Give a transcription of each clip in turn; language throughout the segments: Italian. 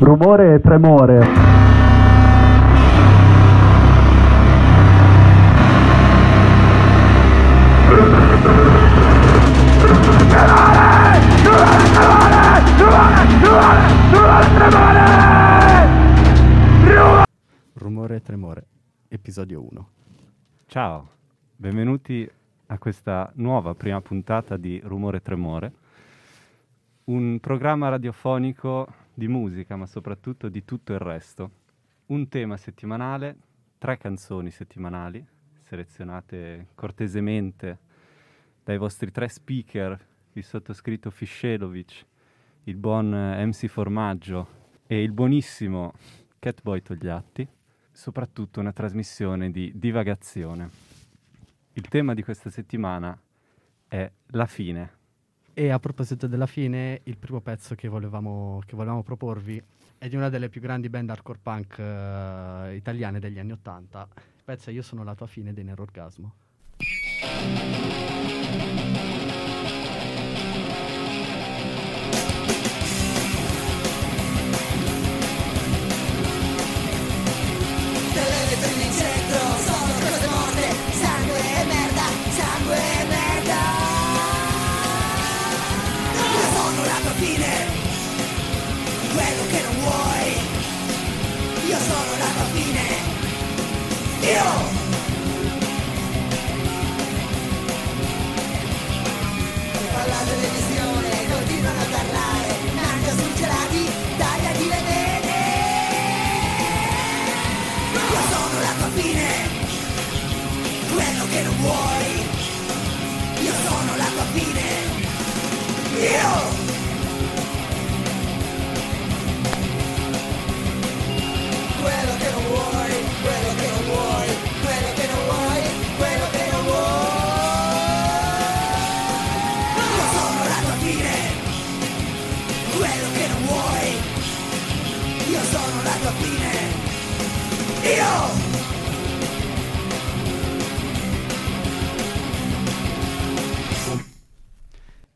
Rumore e tremore. Rumore e tremore, episodio 1. Ciao, benvenuti a questa nuova prima puntata di Rumore e Tremore, un programma radiofonico di musica, ma soprattutto di tutto il resto. Un tema settimanale, tre canzoni settimanali, selezionate cortesemente dai vostri tre speaker, il sottoscritto Fiscelovic, il buon eh, MC Formaggio e il buonissimo Catboy Togliatti, soprattutto una trasmissione di divagazione. Il tema di questa settimana è la fine. E a proposito della fine, il primo pezzo che volevamo, che volevamo proporvi è di una delle più grandi band hardcore punk eh, italiane degli anni Ottanta. Il pezzo è Io sono la tua fine dei Nero Orgasmo.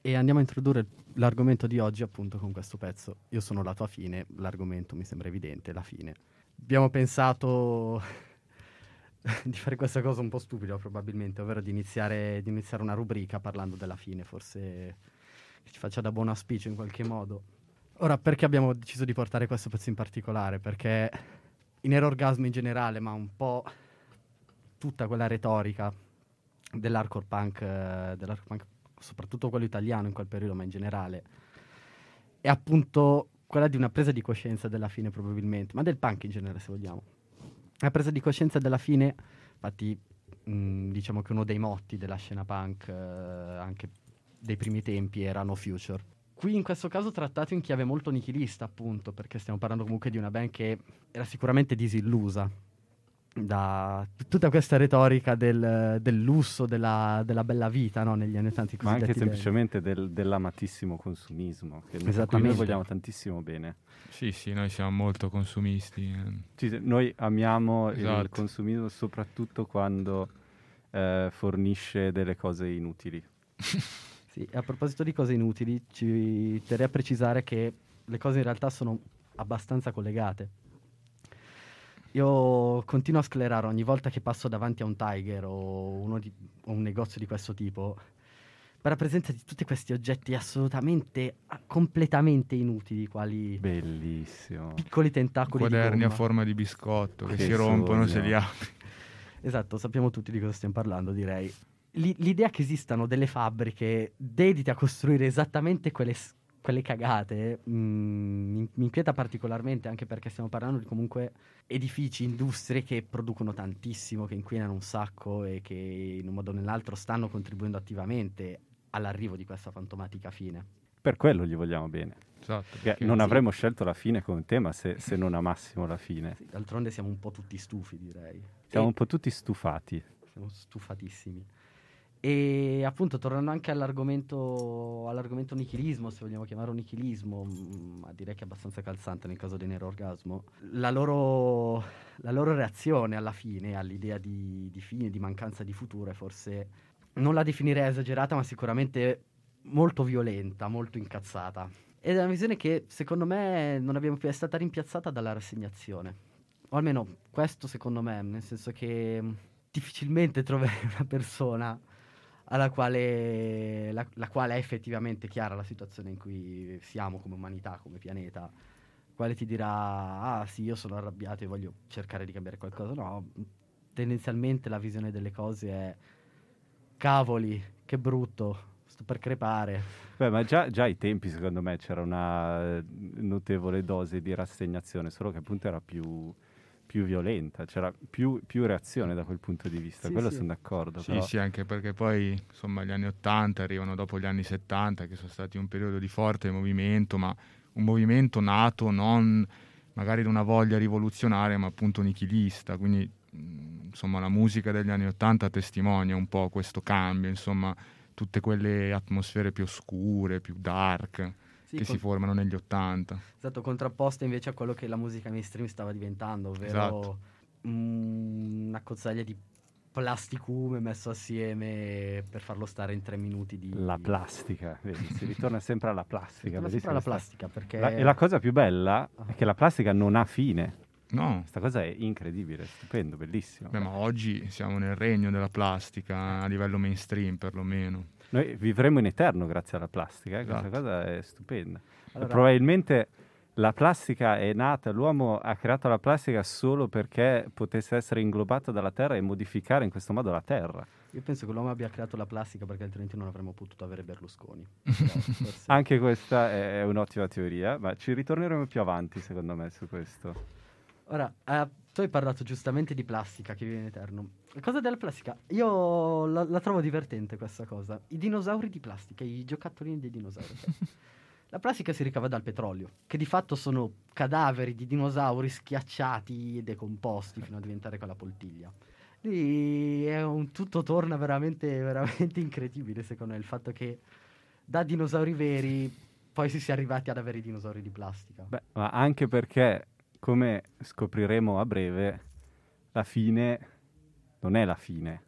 E andiamo a introdurre l'argomento di oggi appunto con questo pezzo. Io sono la tua fine, l'argomento mi sembra evidente, la fine. Abbiamo pensato di fare questa cosa un po' stupida probabilmente, ovvero di iniziare, di iniziare una rubrica parlando della fine, forse ci faccia da buon auspicio in qualche modo. Ora, perché abbiamo deciso di portare questo pezzo in particolare? Perché in Nero Orgasmo in generale, ma un po' tutta quella retorica dell'hardcore punk, eh, dell'hardcore punk, soprattutto quello italiano in quel periodo, ma in generale, è appunto quella di una presa di coscienza della fine probabilmente, ma del punk in genere se vogliamo. La presa di coscienza della fine, infatti mh, diciamo che uno dei motti della scena punk, eh, anche dei primi tempi, era No Future. Qui in questo caso trattato in chiave molto nichilista, appunto, perché stiamo parlando comunque di una band che era sicuramente disillusa da tutta questa retorica del, del lusso, della, della bella vita no? negli anni 80. Ma anche semplicemente del- dell'amatissimo consumismo, che noi vogliamo tantissimo bene. Sì, sì, noi siamo molto consumisti. eh. Ci- noi amiamo il Esatto. consumismo soprattutto quando eh, fornisce delle cose inutili. Sì, e a proposito di cose inutili, ci terrei a precisare che le cose in realtà sono abbastanza collegate. Io continuo a sclerare ogni volta che passo davanti a un Tiger o, uno di- o un negozio di questo tipo per la presenza di tutti questi oggetti assolutamente, ah, completamente inutili, quali Bellissimo. piccoli tentacoli di Quaderni a forma di biscotto che, Che si rompono se sogno. li apri. Esatto, sappiamo tutti di cosa stiamo parlando, direi. L'i- l'idea che esistano delle fabbriche dedite a costruire esattamente quelle, s- quelle cagate mm, mi mi inquieta particolarmente, anche perché stiamo parlando di comunque edifici, industrie che producono tantissimo, che inquinano un sacco e che in un modo o nell'altro stanno contribuendo attivamente all'arrivo di questa fantomatica fine. Per quello gli vogliamo bene. Esatto. Perché perché- non sì. avremmo scelto la fine come tema se, se non amassimo la fine. Sì, d'altronde siamo un po' tutti stufi, direi. Siamo E- un po' tutti stufati. Siamo stufatissimi. E appunto, tornando anche all'argomento, all'argomento nichilismo, se vogliamo chiamarlo nichilismo, mm, ma direi che è abbastanza calzante nel caso di Nero Orgasmo, la loro, la loro reazione alla fine, all'idea di, di fine, di mancanza di futuro, è forse, non la definirei esagerata, ma sicuramente molto violenta, molto incazzata. Ed è una visione che secondo me non abbiamo più, è stata rimpiazzata dalla rassegnazione. O almeno questo secondo me, nel senso che difficilmente troverai una persona alla quale, la, la quale è effettivamente chiara la situazione in cui siamo come umanità, come pianeta, quale ti dirà, ah sì, io sono arrabbiato e voglio cercare di cambiare qualcosa. No, tendenzialmente la visione delle cose è, cavoli, che brutto, sto per crepare. Beh, ma già, già ai tempi, secondo me, c'era una notevole dose di rassegnazione, solo che appunto era più, più violenta, c'era più, più reazione da quel punto di vista, Sì, quello sì. sono d'accordo. Sì, però- sì, anche perché poi insomma gli anni 80 arrivano dopo gli anni 70 che sono stati un periodo di forte movimento, ma un movimento nato non magari da una voglia rivoluzionaria, ma appunto nichilista, quindi mh, insomma la musica degli anni 80 testimonia un po' questo cambio, insomma tutte quelle atmosfere più oscure, più dark Sì, che con- si formano negli 80. Esatto, contrapposta invece a quello che la musica mainstream stava diventando, ovvero Esatto. una cozzaglia di plasticume messo assieme per farlo stare in tre minuti di... La plastica, vedi, si ritorna sempre alla plastica. Torna sempre alla plastica perché... La- e la cosa più bella Ah. è che la plastica non ha fine. No, Questa cosa è incredibile, stupendo, bellissimo. beh, ma oggi siamo nel regno della plastica a livello mainstream perlomeno. Noi vivremo in eterno grazie alla plastica, eh, questa Esatto. cosa è stupenda. Allora- Probabilmente la plastica è nata, l'uomo ha creato la plastica solo perché potesse essere inglobata dalla Terra e modificare in questo modo la Terra. Io penso che l'uomo abbia creato la plastica perché altrimenti non avremmo potuto avere Berlusconi. Però Anche questa è è un'ottima teoria, ma ci ritorneremo più avanti secondo me su questo. Ora, eh, tu hai parlato giustamente di plastica che vive in eterno. La cosa della plastica, io la, la trovo divertente questa cosa. I dinosauri di plastica, i giocattolini dei dinosauri. La plastica si ricava dal petrolio, che di fatto sono cadaveri di dinosauri schiacciati e decomposti fino a diventare quella poltiglia. Lì è un tutto torna veramente, veramente incredibile, secondo me, il fatto che da dinosauri veri poi si sia arrivati ad avere i dinosauri di plastica. Beh, ma anche perché, come scopriremo a breve, la fine non è la fine.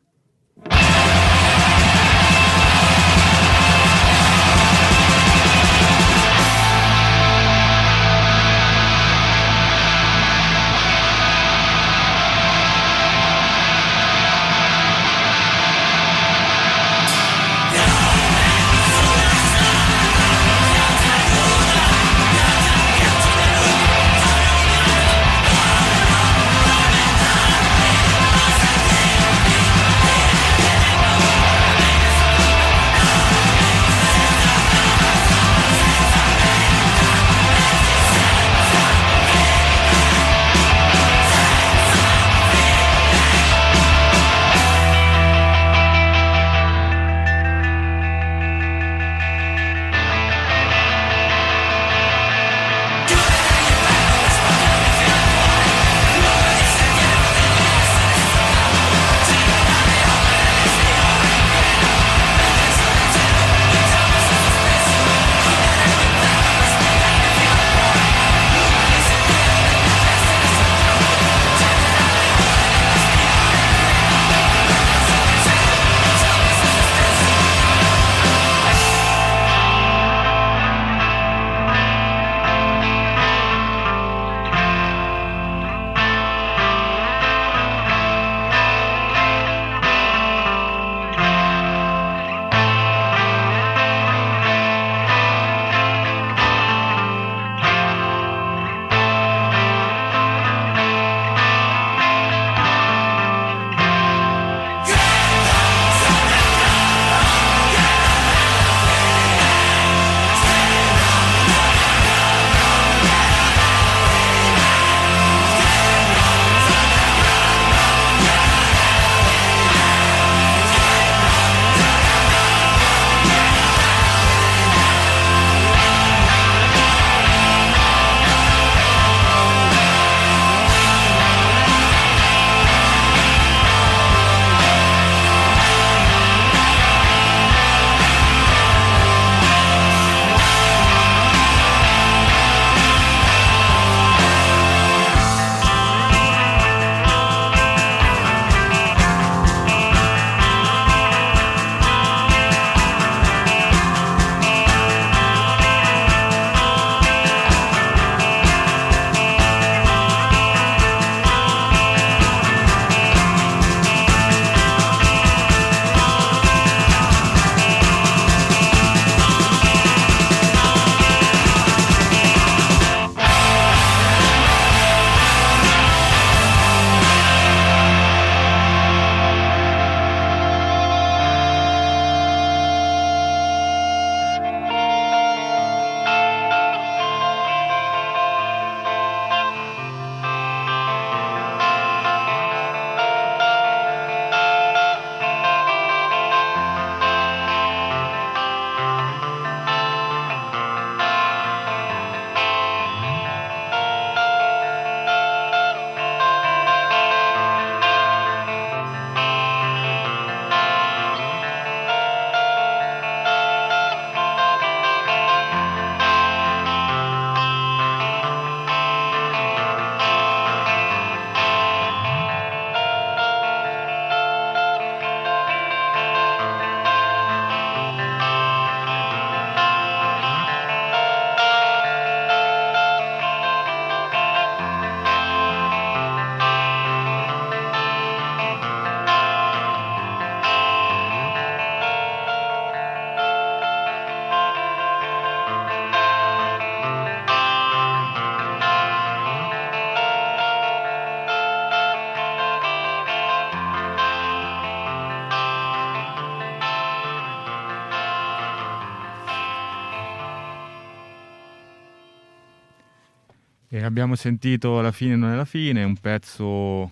E abbiamo sentito La fine non è la fine, un pezzo,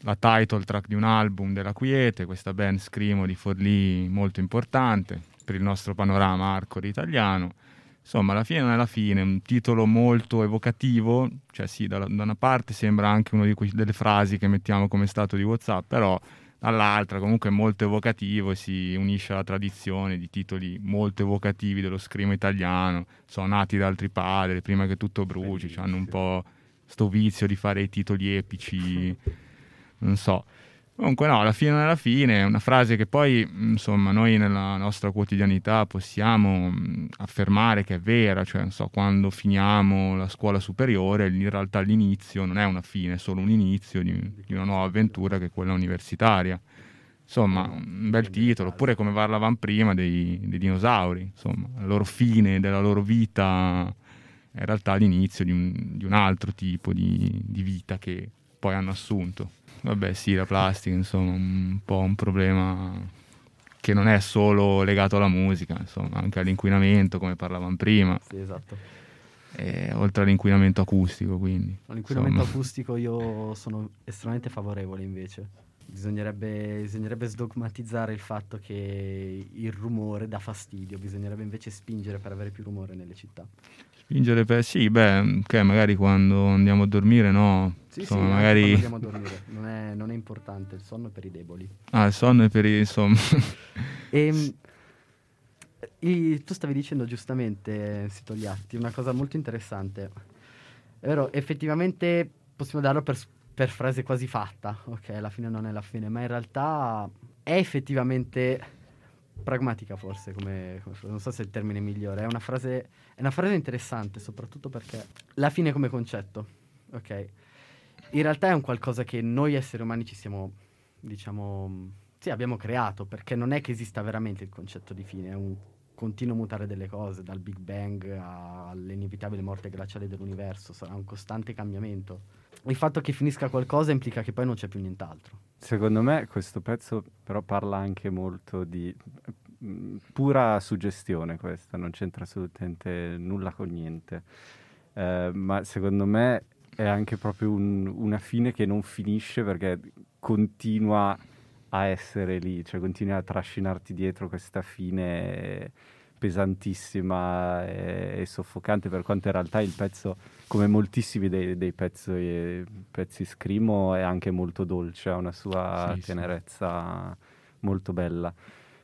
la title track di un album della Quiete, questa band Scrimo di Forlì molto importante per il nostro panorama hardcore italiano. Insomma, La fine non è la fine, un titolo molto evocativo, cioè sì, da, da una parte sembra anche una delle frasi che mettiamo come stato di WhatsApp, però dall'altra comunque è molto evocativo e si unisce alla tradizione di titoli molto evocativi dello scrimo italiano, sono nati da altri padri, prima che tutto bruci, cioè hanno un po' sto vizio di fare i titoli epici, non so. Comunque no, alla fine non è la fine, è una frase che poi, insomma, noi nella nostra quotidianità possiamo affermare che è vera, cioè, non so, quando finiamo la scuola superiore, in realtà l'inizio non è una fine, è solo un inizio di, di una nuova avventura che è quella universitaria. Insomma, un bel titolo, oppure come parlavamo prima dei, dei dinosauri, insomma, la loro fine della loro vita è in realtà l'inizio di un, di un altro tipo di, di vita che poi hanno assunto. Vabbè, sì, la plastica, insomma, un po' un problema che non è solo legato alla musica, insomma, anche all'inquinamento, come parlavamo prima, Sì, esatto. e oltre all'inquinamento acustico, quindi. All'inquinamento insomma. acustico io sono estremamente favorevole invece. Bisognerebbe, bisognerebbe sdogmatizzare il fatto che il rumore dà fastidio, bisognerebbe invece spingere per avere più rumore nelle città. Spingere per... Sì, beh, che magari quando andiamo a dormire, no? Sì, insomma, sì, magari... andiamo a dormire, non è, non è importante, il sonno è per i deboli. Ah, il sonno è per i... insomma... Ehm, i- tu stavi dicendo giustamente, Sito Liatti, una cosa molto interessante. È vero, effettivamente possiamo darlo per, per frase quasi fatta, ok, la fine non è la fine, ma in realtà è effettivamente pragmatica forse, come, come non so se è il termine migliore, è una frase, è una frase interessante soprattutto perché la fine come concetto, ok, in realtà è un qualcosa che noi esseri umani ci siamo, diciamo, sì, abbiamo creato, perché non è che esista veramente il concetto di fine, è un continuo mutare delle cose, dal Big Bang all'inevitabile morte glaciale dell'universo, sarà un costante cambiamento. Il fatto che finisca qualcosa implica che poi non c'è più nient'altro. Secondo me questo pezzo però parla anche molto di mm, pura suggestione questa, non c'entra assolutamente nulla con niente. Eh, ma secondo me è anche proprio un- una fine che non finisce perché continua a essere lì, cioè continua a trascinarti dietro questa fine pesantissima e, e soffocante per quanto in realtà il pezzo come moltissimi dei, dei pezzi, pezzi Scrimo è anche molto dolce, ha una sua Sì, sì. tenerezza molto bella.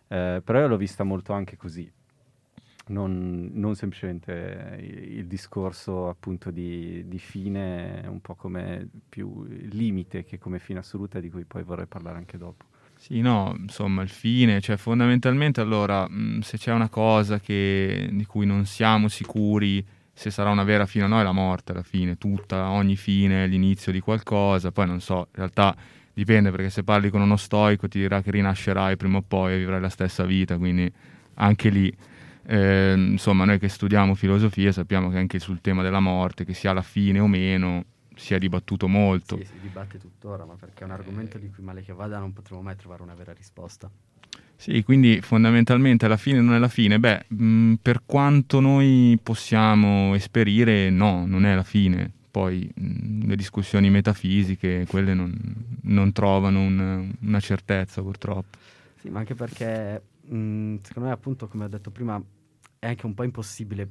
Eh, però io l'ho vista molto anche così, non, non semplicemente il, il discorso appunto di, di fine, un po' come più limite che come fine assoluta di cui poi vorrei parlare anche dopo. Sì, no, insomma, il fine, cioè fondamentalmente allora, mh, se c'è una cosa che- di cui non siamo sicuri se sarà una vera fine o no, è la morte alla fine, tutta, ogni fine è l'inizio di qualcosa, poi non so, in realtà dipende perché se parli con uno stoico ti dirà che rinascerai prima o poi e vivrai la stessa vita, quindi anche lì, eh, insomma, noi che studiamo filosofia sappiamo che anche sul tema della morte, che sia la fine o meno, si è dibattuto molto. Sì, si dibatte tuttora, ma perché è un argomento di cui male che vada non potremo mai trovare una vera risposta. Sì, quindi fondamentalmente alla fine non è la fine. Beh, mh, per quanto noi possiamo esperire, no, non è la fine. Poi mh, le discussioni metafisiche, quelle non, non trovano un- una certezza purtroppo. Sì, ma anche perché mh, secondo me, appunto, come ho detto prima, è anche un po' impossibile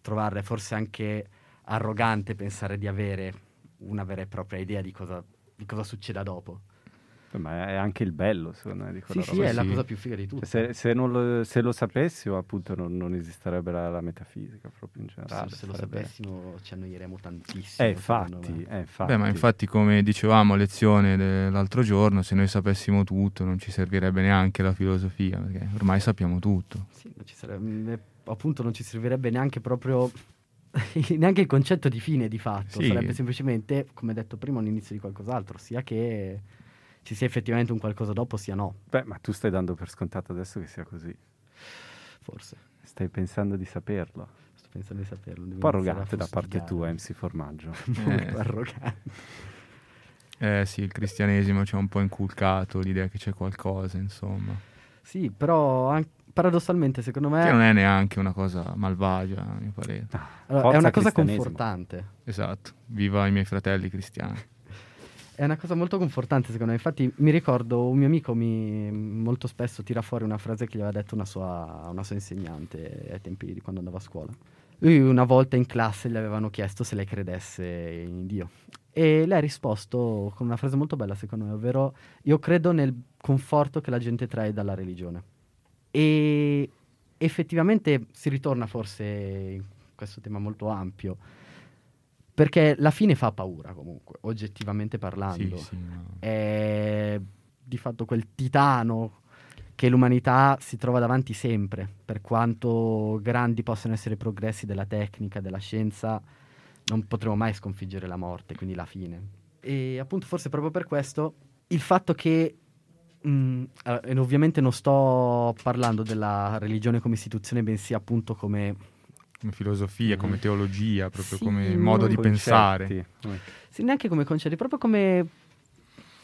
trovarle, forse anche arrogante pensare di avere una vera e propria idea di cosa, di cosa succeda dopo. Ma è anche il bello, secondo me, di quella Sì, sì, roba. è la sì. cosa più figa di tutte. Se, se non lo, se lo sapessimo, appunto, non, non esisterebbe la, la metafisica proprio in Se, generale. se lo sarebbe- sapessimo ci annoieremo tantissimo. Eh, infatti, eh, infatti. Beh, ma infatti, come dicevamo a lezione dell'altro giorno, se noi sapessimo tutto, non ci servirebbe neanche la filosofia, perché ormai sappiamo tutto. Sì, non ci sarebbe, appunto non ci servirebbe neanche proprio neanche il concetto di fine di fatto, Sì. sarebbe semplicemente, come detto prima, un inizio di qualcos'altro, sia che ci sia effettivamente un qualcosa dopo, sia no, Beh, ma tu stai dando per scontato adesso che sia così. forse. Stai pensando di saperlo. Sto pensando di saperlo. Un po' arrogante da parte tua. MC Formaggio. Eh. arrogante. Eh sì, il cristianesimo ci ha un po' inculcato l'idea che c'è qualcosa, insomma. Sì, però, an- paradossalmente, secondo me, Che non è neanche una cosa malvagia, a mio parere. allora, è una cosa confortante. Esatto. Viva i miei fratelli cristiani. È una cosa molto confortante, secondo me. Infatti, mi ricordo un mio amico mi molto spesso tira fuori una frase che gli aveva detto una sua, una sua insegnante ai tempi di quando andava a scuola. Lui una volta in classe gli avevano chiesto se lei credesse in Dio. E lei ha risposto con una frase molto bella, secondo me, ovvero io credo nel conforto che la gente trae dalla religione. E effettivamente si ritorna forse in questo tema molto ampio, perché la fine fa paura comunque, oggettivamente Sì, parlando. sì, no. È di fatto quel titano che l'umanità si trova davanti sempre, per quanto grandi possano essere i progressi della tecnica, della scienza, non potremo mai sconfiggere la morte, quindi la fine. E appunto forse proprio per questo il fatto che, allora, e ovviamente non sto parlando della religione come istituzione, bensì appunto come, Come filosofia, Mhm. come teologia, proprio Sì, come modo di Concetti. pensare. Mm. sì, neanche come concetti, proprio come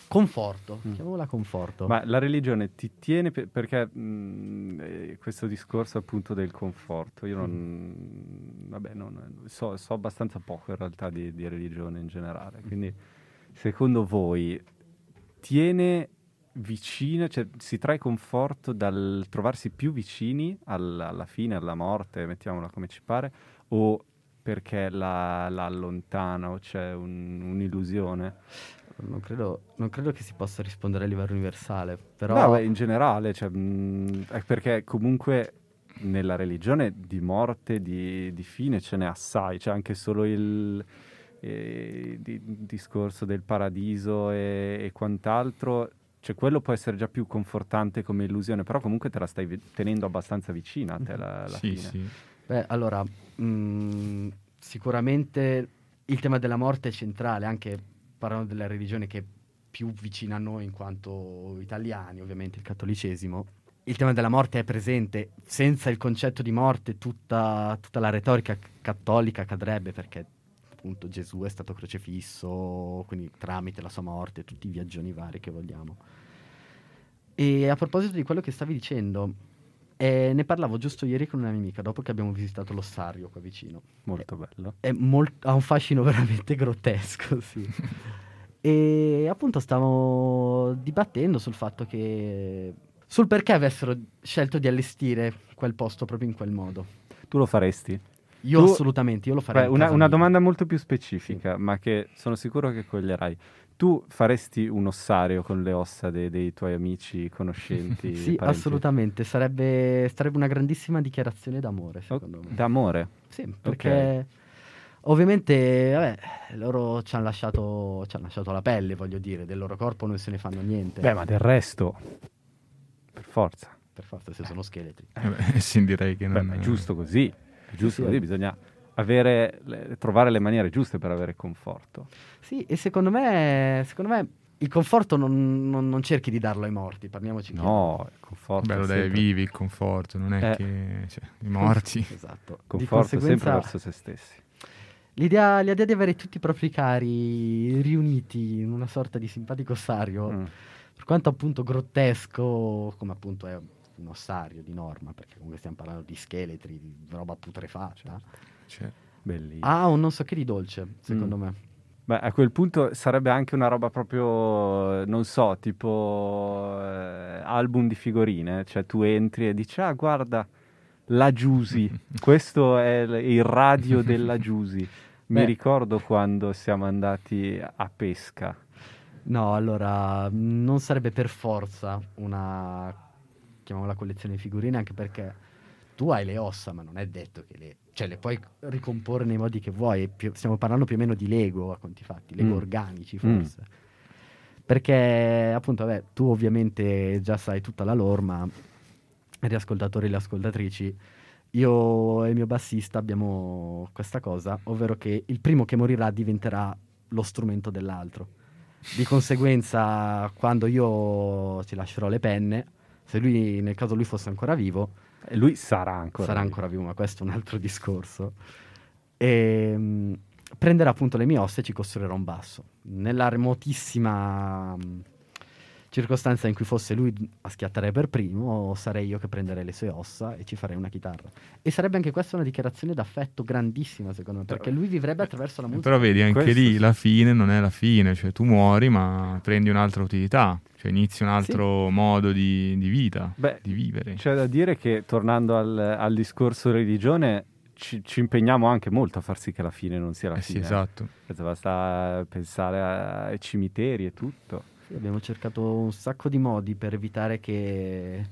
conforto, Mm. chiamiamola conforto. Ma la religione ti tiene pe- perché mh, eh, questo discorso appunto del conforto, io non, vabbè, non- so, so abbastanza poco in realtà di, di religione in generale, quindi secondo voi tiene vicina, cioè si trae conforto dal trovarsi più vicini al- alla fine, alla morte, mettiamola come ci pare, o perché la, la allontana o c'è un- un'illusione? Non credo, non credo che si possa rispondere a livello universale, però No, beh, in generale, cioè, mh, è perché comunque nella religione di morte, di, di fine ce n'è assai, c'è anche solo il, eh, di- discorso del paradiso e, e quant'altro, cioè quello può essere già più confortante come illusione, però comunque te la stai vi- tenendo abbastanza vicina a te la, la Sì, fine. sì. beh, allora, mh, sicuramente il tema della morte è centrale, anche parlando della religione che è più vicina a noi in quanto italiani, ovviamente il cattolicesimo. Il tema della morte è presente, senza il concetto di morte tutta, tutta la retorica cattolica cadrebbe perché appunto Gesù è stato crocifisso, quindi tramite la sua morte, tutti i viaggioni vari che vogliamo. E a proposito di quello che stavi dicendo, eh, ne parlavo giusto ieri con una mia amica dopo che abbiamo visitato l'ossario qua vicino. Molto bello. È molt- ha un fascino veramente grottesco, sì. e appunto stavo dibattendo sul fatto che... sul perché avessero scelto di allestire quel posto proprio in quel modo. Tu lo faresti? Io Tu- assolutamente, io lo farei. Beh, una, una domanda molto più specifica, ma che sono sicuro che coglierai. Tu faresti un ossario con le ossa dei, dei tuoi amici, conoscenti? Sì, parenti? assolutamente, sarebbe, sarebbe una grandissima dichiarazione d'amore, secondo me. D'amore. Sì, perché ovviamente vabbè, loro ci hanno lasciato, ci hanno lasciato la pelle, voglio dire, del loro corpo non se ne fanno niente. Beh, ma del resto, per forza. Per forza, se sono scheletri. Eh beh, sì, direi che Beh, non ma è giusto così. Giusto sì, eh. bisogna avere le- trovare le maniere giuste per avere conforto. Sì, e secondo me, secondo me il conforto non, non- non cerchi di darlo ai morti, parliamoci chiaro. No, il conforto. Bello è dai sempre- vivi il conforto, non è Eh. che cioè, i morti. Esatto. Di Conforto sempre conseguenza, verso se stessi. l'idea, l'idea di avere tutti i propri cari riuniti in una sorta di simpatico ossario, Mm. per quanto appunto grottesco, come appunto è un ossario di norma, perché comunque stiamo parlando di scheletri, di roba putrefatta, Cioè, Bellissimo. ha un non so che di dolce, secondo Mm. me. Beh, a quel punto sarebbe anche una roba proprio, non so, tipo eh, album di figurine, cioè tu entri e dici, ah guarda, la Giusy, questo è il, il radio della Giusy. Mi Beh. ricordo quando siamo andati a pesca. No, allora non sarebbe per forza una chiamiamola collezione di figurine, anche perché tu hai le ossa, ma non è detto che le cioè le puoi ricomporre nei modi che vuoi. più- stiamo parlando più o meno di Lego a conti fatti, Lego Mm. organici Mm. forse. Perché appunto, vabbè, tu ovviamente già sai tutta la lore, ma gli ascoltatori e le ascoltatrici, io e il mio bassista abbiamo questa cosa, ovvero che il primo che morirà diventerà lo strumento dell'altro. Di conseguenza, quando io ti lascerò le penne, se lui, nel caso lui fosse ancora vivo, E lui sarà ancora. sarà ancora vivo, ma questo è un altro discorso. E, mh, prenderà appunto le mie ossa e ci costruirà un basso. Nella remotissima, mh, circostanza in cui fosse lui a schiattare per primo, sarei io che prenderei le sue ossa e ci farei una chitarra. E sarebbe anche questa una dichiarazione d'affetto grandissima, secondo me, perché lui vivrebbe attraverso la musica. Però vedi, anche Questo lì sì. la fine non è la fine, cioè tu muori ma prendi un'altra utilità, cioè inizi un altro modo di, di vita, Beh, di vivere. C'è da dire che, tornando al, al discorso religione, ci, ci impegniamo anche molto a far sì che la fine non sia la Eh sì, fine. esatto. Basta pensare ai cimiteri e tutto. Sì, abbiamo cercato un sacco di modi per evitare che,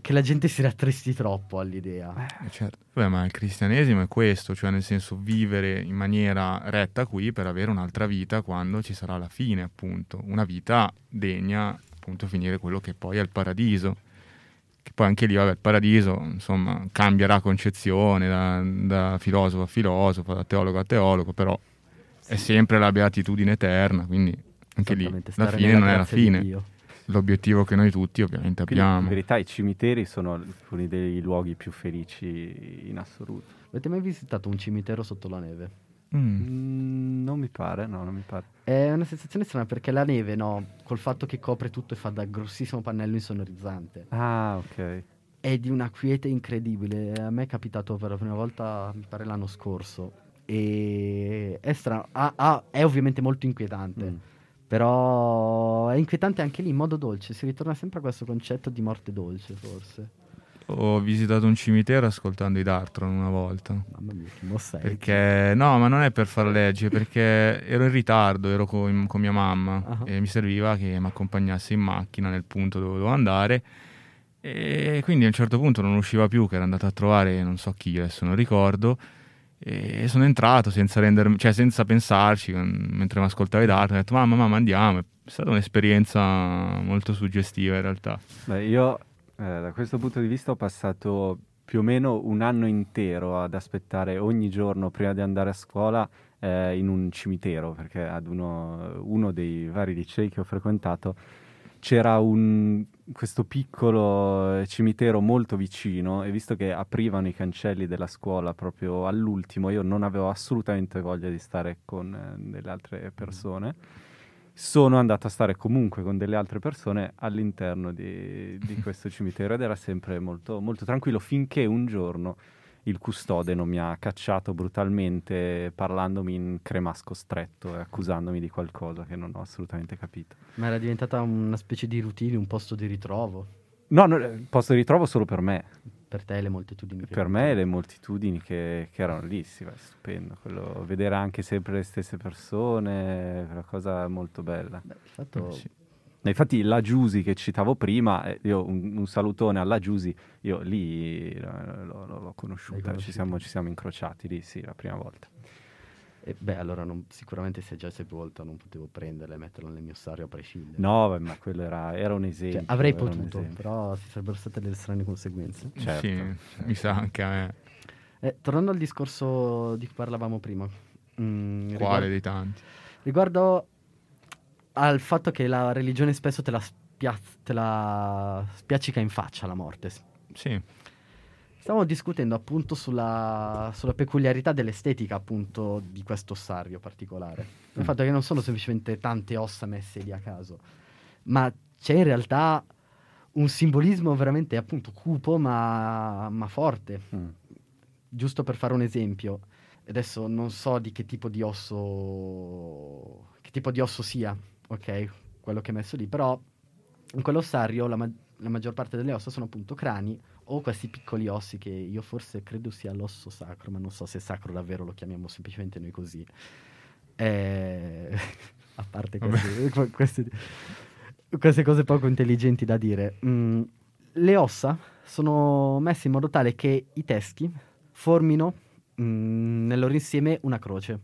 che- la gente si rattristi troppo all'idea. Eh, certo. Beh, ma il cristianesimo è questo, cioè nel senso vivere in maniera retta qui per avere un'altra vita quando ci sarà la fine, appunto. Una vita degna, appunto, finire quello che poi è il paradiso. Che poi anche lì, vabbè, il paradiso, insomma, cambierà concezione da, da filosofo a filosofo, da teologo a teologo, però è sempre la beatitudine eterna, quindi anche lì Esattamente, la stare fine non è la fine. L'obiettivo che noi tutti ovviamente Quindi, in abbiamo. verità, i cimiteri sono alcuni dei luoghi più felici in assoluto. Avete mai visitato un cimitero sotto la neve? Mm. Mm, non mi pare, no, non mi pare. È una sensazione strana perché la neve, no, col fatto che copre tutto e fa da grossissimo pannello insonorizzante, Ah, ok. è di una quiete incredibile. A me è capitato per la prima volta, mi pare l'anno scorso, e è strano. Ah, ah, è ovviamente molto inquietante, Mm. Però è inquietante anche lì in modo dolce. Si ritorna sempre a questo concetto di morte dolce, forse. Ho visitato un cimitero ascoltando i Dartron una volta. Mamma mia, che mossa. Perché no, ma non è per far legge, perché ero in ritardo, ero con, con mia mamma Ah. e mi serviva che mi accompagnasse in macchina nel punto dove dovevo andare. E quindi a un certo punto non usciva più, che era andato a trovare non so chi, adesso non ricordo. E sono entrato senza rendermi, cioè senza pensarci, mentre mi ascoltavo i Dartron, ho detto mamma, mamma, andiamo. È stata un'esperienza molto suggestiva in realtà. Beh, io eh, da questo punto di vista ho passato più o meno un anno intero ad aspettare ogni giorno prima di andare a scuola eh, in un cimitero, perché ad uno, uno dei vari licei che ho frequentato c'era un- questo piccolo eh, cimitero molto vicino e visto che aprivano i cancelli della scuola proprio all'ultimo, io non avevo assolutamente voglia di stare con eh, delle altre persone. Sono andato a stare comunque con delle altre persone all'interno di, di questo cimitero ed era sempre molto, molto tranquillo finché un giorno il custode non mi ha cacciato brutalmente parlandomi in cremasco stretto e accusandomi di qualcosa che non ho assolutamente capito. Ma era diventata una specie di routine, un posto di ritrovo. No, no, eh, posto di ritrovo solo per me. Per te e le moltitudini Per me le moltitudini che, che erano lì, sì, beh, stupendo. Quello, vedere anche sempre le stesse persone è una cosa molto bella. Beh, fatto... Eh, sì. E Infatti la Giusy che citavo prima, eh, io un, un salutone alla Giusy, io lì eh, l'ho, l'ho- l'ho conosciuta, ci siamo, ci siamo incrociati lì, sì, la prima volta. eh, beh, allora non- sicuramente se già sei volta non potevo prenderla e metterla nel mio ossario a prescindere. No, beh, ma quello era, era un Cioè, esempio. avrei era un potuto, esempio. però ci sarebbero state delle strane conseguenze. Certo, sì, certo. mi sa anche a me. Eh, tornando al discorso di cui parlavamo prima, mm, Quale riguardo, dei tanti? riguardo al fatto che la religione spesso te la, spia- te la spiaccica in faccia la morte. Sì, Stavamo discutendo appunto sulla, sulla peculiarità dell'estetica appunto di questo ossario particolare. Il Mm. fatto che non sono semplicemente tante ossa messe lì a caso, ma c'è in realtà un simbolismo veramente appunto cupo ma, ma forte. Mm. Giusto per fare un esempio, adesso non so di che tipo di osso, che tipo di osso sia, ok? Quello che è messo lì, però in quell'ossario la, ma- la maggior parte delle ossa sono appunto crani o questi piccoli ossi che io forse credo sia l'osso sacro, ma non so se è sacro davvero, lo chiamiamo semplicemente noi così. Eh, a parte queste, que- queste- queste cose poco intelligenti da dire. Mm, le ossa sono messe in modo tale che i teschi formino mm, nel loro insieme una croce.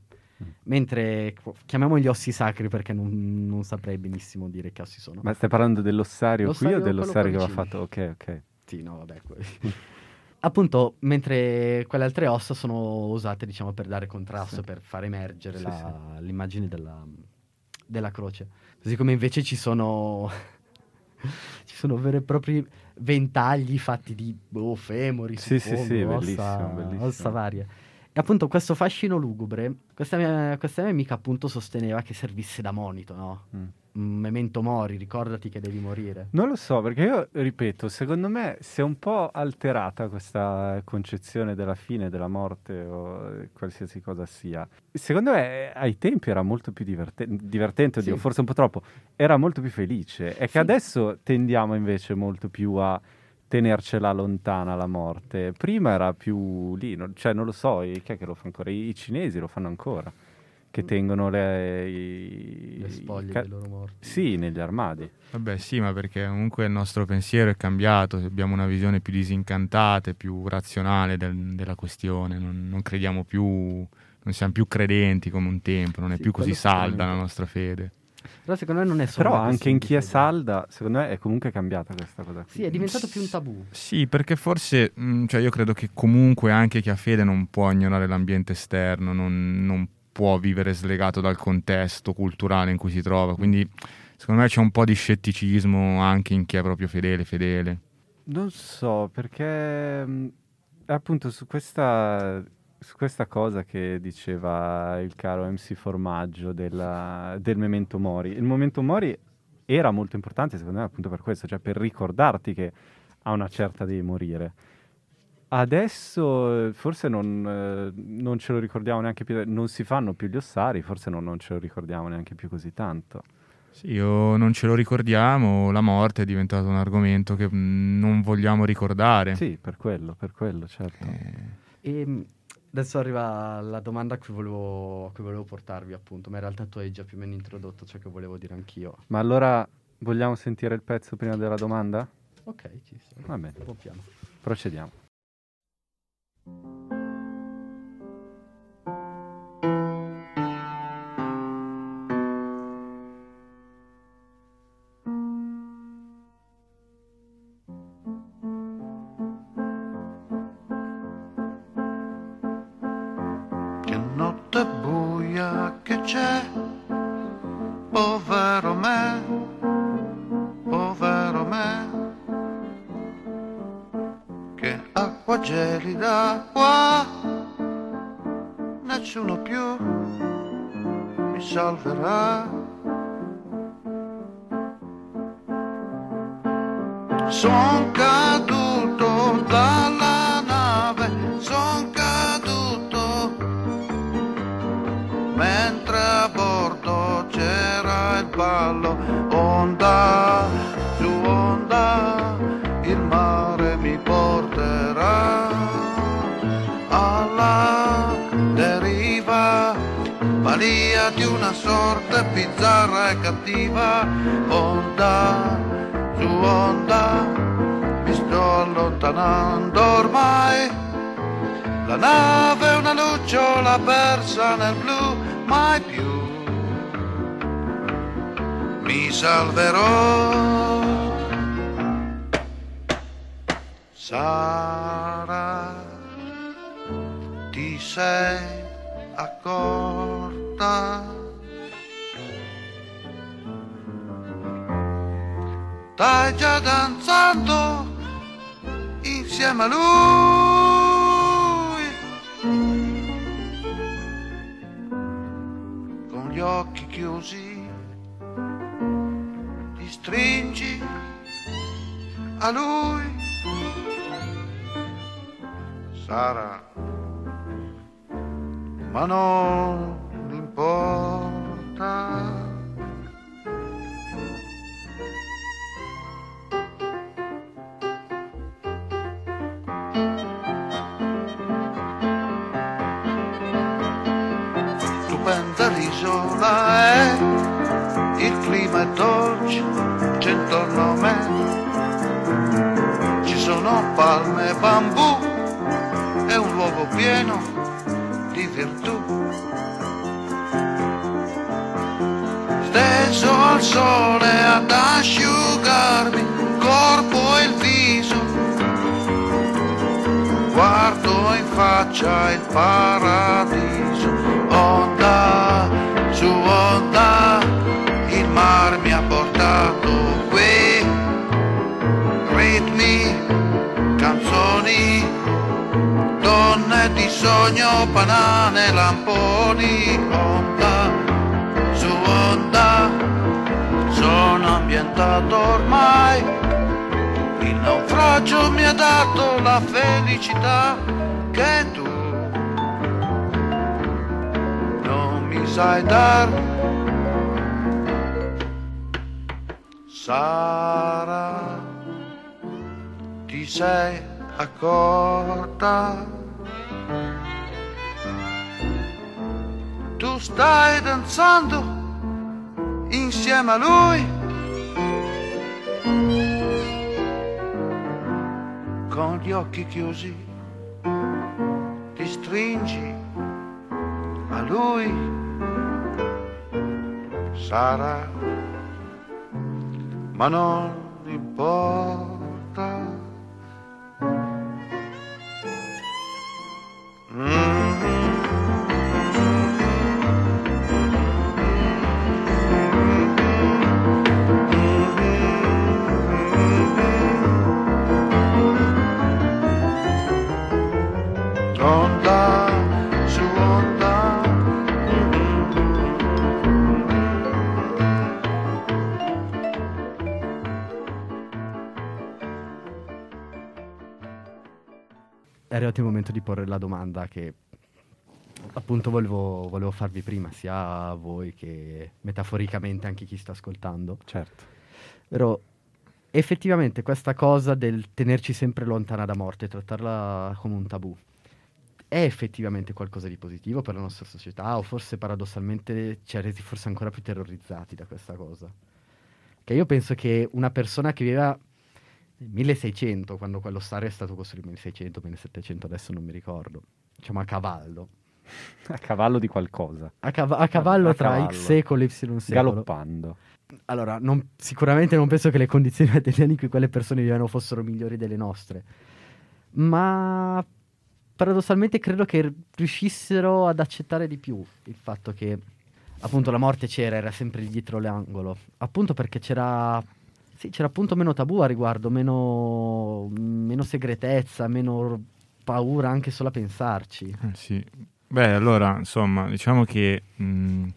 Mentre chiamiamoli ossi sacri perché non, non saprei benissimo dire che ossi sono. Ma stai parlando dell'ossario, L'ossario, qui o dell'ossario che va fatto? Ok, ok. Sì, no, vabbè. Appunto, mentre quelle altre ossa sono usate, diciamo, per dare contrasto, Sì. per far emergere Sì, la- l'immagine della, della croce. Così come invece ci sono... ci sono veri e propri ventagli fatti di boh, femori, Sì, sì, sì, ossa, bellissimo, bellissimo. ossa varie. E appunto questo fascino lugubre, questa mia, questa mia amica appunto sosteneva che servisse da monito, no? Mm. Memento mori, ricordati che devi morire. Non lo so, perché io ripeto, secondo me si è un po' alterata questa concezione della fine, della morte o qualsiasi cosa sia. Secondo me eh, ai tempi era molto più diverte- divertente, oddio, Sì. forse un po' troppo, era molto più felice. È che Sì. adesso tendiamo invece molto più a tenercela lontana la morte. Prima era più lì, non- cioè non lo so, i, chi è che lo fa ancora? I, i cinesi lo fanno ancora, che tengono le, i- Le i spoglie ca- dei loro morti. Sì, negli armadi. Vabbè, sì, ma perché comunque il nostro pensiero è cambiato, abbiamo una visione più disincantata, e più razionale del- della questione, non, non crediamo più, non siamo più credenti come un tempo, non è Sì, più così salda la nostra fede. Però secondo me non è solo Però anche in chi è salda, secondo me è comunque cambiata questa cosa. qui. Sì, è diventato più un tabù. Sì, perché forse, mh, cioè io credo che comunque anche chi ha fede non può ignorare l'ambiente esterno, non, non può vivere slegato dal contesto culturale in cui si trova, quindi secondo me c'è un po' di scetticismo anche in chi è proprio fedele, fedele. Non so, perché mh, appunto su questa, su questa cosa che diceva il caro MC Formaggio della- del Memento Mori. Il Memento Mori era molto importante secondo me appunto per questo, cioè per ricordarti che a una certa devi morire. Adesso eh, forse non, eh, non ce lo ricordiamo neanche più, non si fanno più gli ossari, forse non, non ce lo ricordiamo neanche più così tanto. Sì, o non ce lo ricordiamo, la morte è diventato un argomento che mh, non vogliamo ricordare. Sì, per quello, per quello, certo. Eh, E mh, adesso arriva la domanda a cui, volevo, a cui volevo portarvi, appunto, ma in realtà tu hai già più o meno introdotto ciò che volevo dire anch'io. Ma allora vogliamo sentire il pezzo prima della domanda? Ok, ci sta. Va bene. Po' piano. Procediamo. La nave è una lucciola persa nel blu, mai più mi salverò. Sara, ti sei accorta? Stai già danzando insieme a lui. Con gli occhi chiusi ti stringi a lui. Sara, ma non importa. Clima dolce, c'è intorno a me, ci sono palme e bambù, è un luogo pieno di virtù. Steso al sole ad asciugarmi il corpo e il viso, guardo in faccia il paradiso, onda su onda, canzoni, donne di sogno banane, lamponi, onda su onda. Sono ambientato ormai, il naufragio mi ha dato la felicità che tu non mi sai dar. Sara, ti sei accorta? Tu stai danzando insieme a lui? Con gli occhi chiusi ti stringi a lui, Sara ma non importa. Arrivato il momento di porre la domanda che appunto volevo, volevo farvi prima, sia a voi che metaforicamente anche chi sta ascoltando. Certo. Però effettivamente questa cosa del tenerci sempre lontana da morte, trattarla come un tabù, è effettivamente qualcosa di positivo per la nostra società o forse paradossalmente ci ha resi forse ancora più terrorizzati da questa cosa? Che io penso che una persona che viveva 1600, quando quello stadio è stato costruito nel 1600, 1700, adesso non mi ricordo, diciamo a cavallo, A cavallo di qualcosa. a, cava- a cavallo A tra cavallo. X secolo e Y secolo. Galoppando. Allora, non- sicuramente non penso che le condizioni materiali in cui quelle persone vivevano fossero migliori delle nostre, ma paradossalmente credo che riuscissero ad accettare di più il fatto che appunto la morte c'era, era sempre dietro l'angolo, appunto perché c'era, sì, c'era appunto meno tabù a riguardo, meno, meno segretezza, meno paura anche solo a pensarci. Eh, sì. Beh, allora, insomma, diciamo che mh,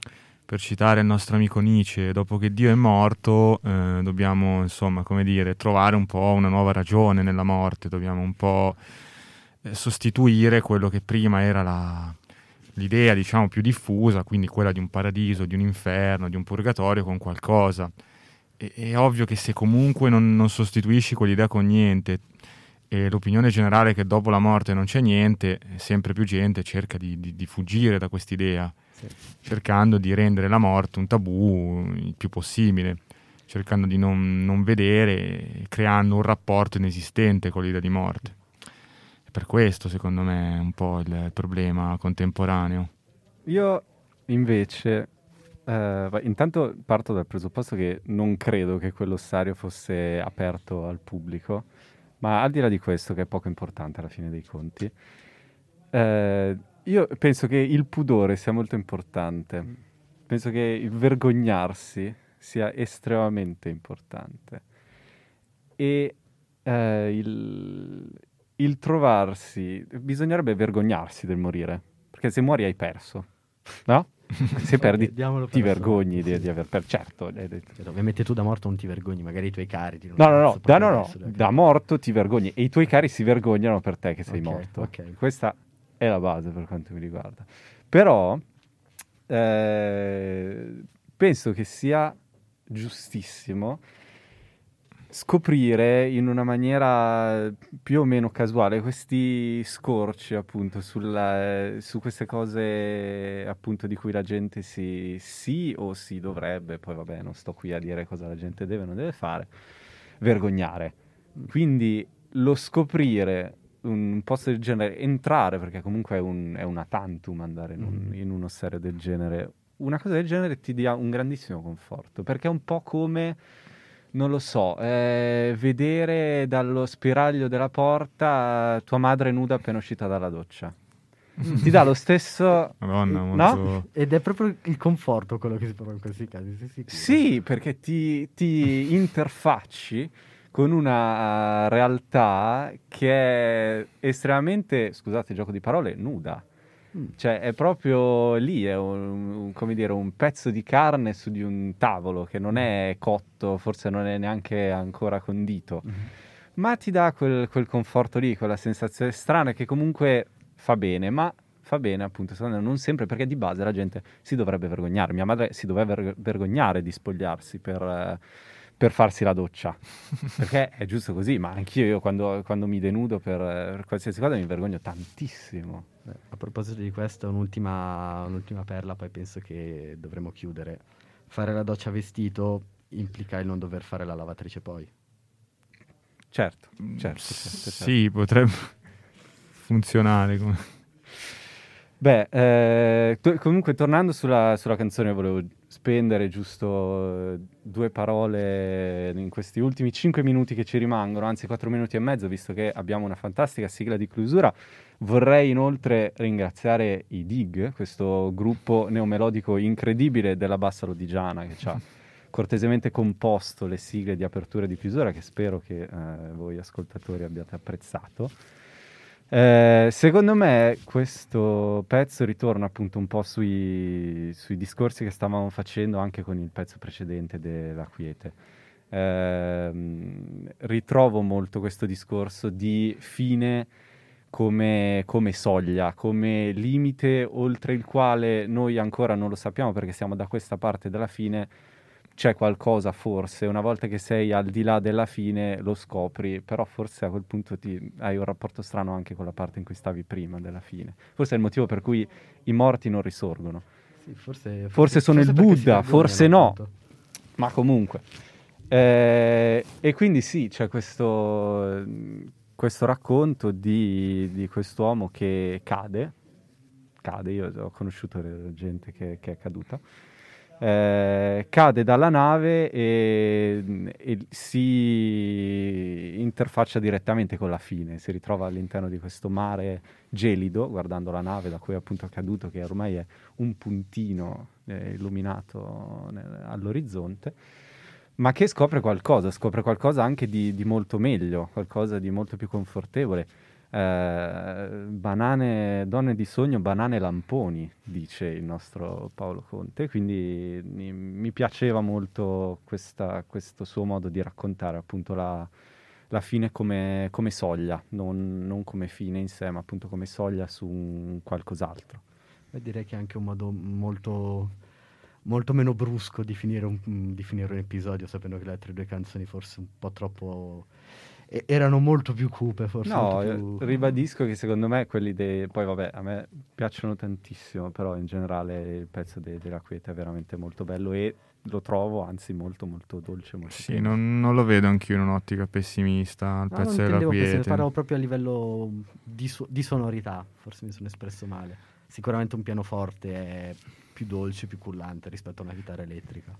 per citare il nostro amico Nietzsche, dopo che Dio è morto, eh, dobbiamo, insomma, come dire, trovare un po' una nuova ragione nella morte, dobbiamo un po' eh, sostituire quello che prima era la- l'idea, diciamo, più diffusa, quindi quella di un paradiso, di un inferno, di un purgatorio con qualcosa. E- è ovvio che se comunque non, non sostituisci quell'idea con niente, e l'opinione generale è che dopo la morte non c'è niente, eh, sempre più gente cerca di, di- di fuggire da quest'idea, Sì. cercando di rendere la morte un tabù il più possibile, cercando di non, non vedere, creando un rapporto inesistente con l'idea di morte. Per questo, secondo me, è un po' il, il problema contemporaneo. Io invece, vai- intanto parto dal presupposto che non credo che quell'ossario fosse aperto al pubblico, ma al di là di questo, che è poco importante alla fine dei conti, eh, io penso che il pudore sia molto importante. Penso che il vergognarsi sia estremamente importante. E eh, il, il trovarsi, bisognerebbe vergognarsi del morire, perché se muori hai perso, no? Se perdi ti vergogni di, sì. di aver perso, certo. Cioè, ovviamente tu da morto non ti vergogni, magari i tuoi cari. ti No, no, no, da, no, no, da morto ti vergogni e i tuoi cari si vergognano per te che sei Ok, morto. ok. Questa è la base per quanto mi riguarda. Però eh, penso che sia giustissimo scoprire in una maniera più o meno casuale questi scorci appunto sulla- su queste cose appunto di cui la gente si sì o si dovrebbe, poi vabbè non sto qui a dire cosa la gente deve o non deve fare, vergognare. Quindi lo scoprire un posto del genere, entrare, perché comunque è, un, è una tantum andare in, un- Mhm. in uno serio del genere, una cosa del genere ti dia un grandissimo conforto, perché è un po' come, non lo so, eh, vedere dallo spiraglio della porta tua madre nuda appena uscita dalla doccia. Ti dà lo stesso... Madonna, no? molto... Ed è proprio il conforto quello che si prova in questi casi. Sì, sì, Sì, perché ti, ti interfacci con una eh, realtà che è estremamente, scusate il gioco di parole, nuda. Mm. Cioè è proprio lì, è un, un- come dire, un pezzo di carne su di un tavolo che non è cotto, forse non è neanche ancora condito, Mhm. ma ti dà quel, quel conforto lì, quella sensazione strana che comunque fa bene, ma fa bene appunto, non sempre, perché di base la gente si dovrebbe vergognare. Mia madre si doveva ver- vergognare di spogliarsi per, eh, per farsi la doccia, perché è giusto così, ma anch'io io quando, quando mi denudo per, eh, per qualsiasi cosa mi vergogno tantissimo. A proposito di questo, un'ultima, un'ultima perla, poi penso che dovremo chiudere. Fare la doccia vestito implica il non dover fare la lavatrice poi. Certo, certo, certo, certo. Sì, potrebbe funzionare. come- Beh, eh, to- comunque tornando sulla, sulla canzone, volevo spendere giusto eh, due parole in questi ultimi cinque minuti che ci rimangono, anzi quattro minuti e mezzo, visto che abbiamo una fantastica sigla di chiusura. Vorrei inoltre ringraziare i Dig, questo gruppo neomelodico incredibile della Bassa Lodigiana che ci ha cortesemente composto le sigle di apertura e di chiusura, che spero che eh, voi ascoltatori abbiate apprezzato. Eh, secondo me questo pezzo ritorna appunto un po' sui, sui discorsi che stavamo facendo anche con il pezzo precedente della Quiete. Ehm, ritrovo molto questo discorso di fine come, come soglia, come limite oltre il quale noi ancora non lo sappiamo perché siamo da questa parte della fine, c'è qualcosa forse, una volta che sei al di là della fine lo scopri, però forse a quel punto ti, hai un rapporto strano anche con la parte in cui stavi prima della fine. Forse è il motivo per cui i morti non risorgono. Sì, forse, Forse sono il perché si Buddha, forse no. Ma comunque. Eh, e quindi sì, c'è questo, questo racconto di, di quest'uomo che cade, cade, io ho conosciuto gente che, che è caduta, eh, cade dalla nave e, e si interfaccia direttamente con la fine, si ritrova all'interno di questo mare gelido, guardando la nave da cui appunto è caduto, che ormai è un puntino eh, illuminato nel- all'orizzonte, ma che scopre qualcosa, scopre qualcosa anche di, di molto meglio, qualcosa di molto più confortevole. Eh, banane, donne di sogno, banane lamponi, dice il nostro Paolo Conte, quindi mi, mi piaceva molto questa- questo suo modo di raccontare appunto la, la fine come, come soglia, non, non come fine in sé, ma appunto come soglia su qualcos'altro. Beh, direi che è anche un modo molto, molto meno brusco di finire, un, mm, di finire un episodio, sapendo che le altre due canzoni forse un po' troppo... erano molto più cupe, forse. No, più- ribadisco che secondo me quelli dei... Poi vabbè, a me piacciono tantissimo, però in generale il pezzo de- della Quieta è veramente molto bello e lo trovo anzi molto molto dolce, molto Sì, non, non lo vedo anch'io in un'ottica pessimista al No, pezzo della quiete. parlavo proprio a livello di, su- di sonorità, forse mi sono espresso male. Sicuramente un pianoforte è più dolce, più cullante rispetto a una chitarra elettrica.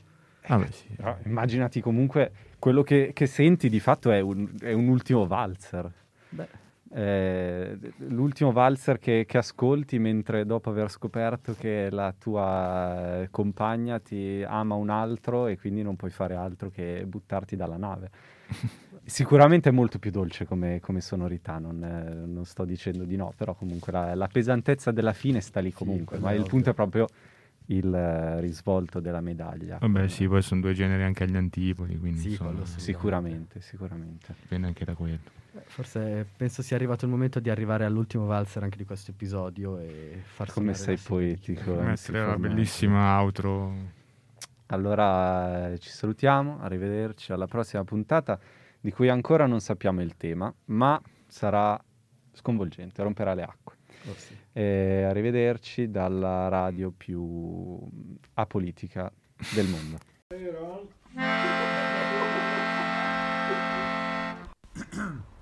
Vabbè, sì. Però immaginati comunque quello che, che senti di fatto è un, è un ultimo valzer. Beh, Eh, l'ultimo valzer che, che ascolti mentre dopo aver scoperto che la tua eh, compagna ti ama un altro e quindi non puoi fare altro che buttarti dalla nave. Sicuramente è molto più dolce come, come sonorità, non, eh, non sto dicendo di no, però comunque la, la pesantezza della fine sta lì comunque, quello ma il punto è proprio il eh, risvolto della medaglia. Vabbè, sì, poi sono due generi anche agli antipodi, quindi Sì, insomma, quello sì. Sicuramente, sicuramente. dipende anche da quello. forse penso sia arrivato il momento di arrivare all'ultimo valzer anche di questo episodio e far Come sei poetico. Mettere la bellissima outro. Allora eh, ci salutiamo, arrivederci alla prossima puntata di cui ancora non sappiamo il tema, ma sarà sconvolgente, romperà le acque. Oh, sì. E arrivederci dalla radio più mm, apolitica del mondo.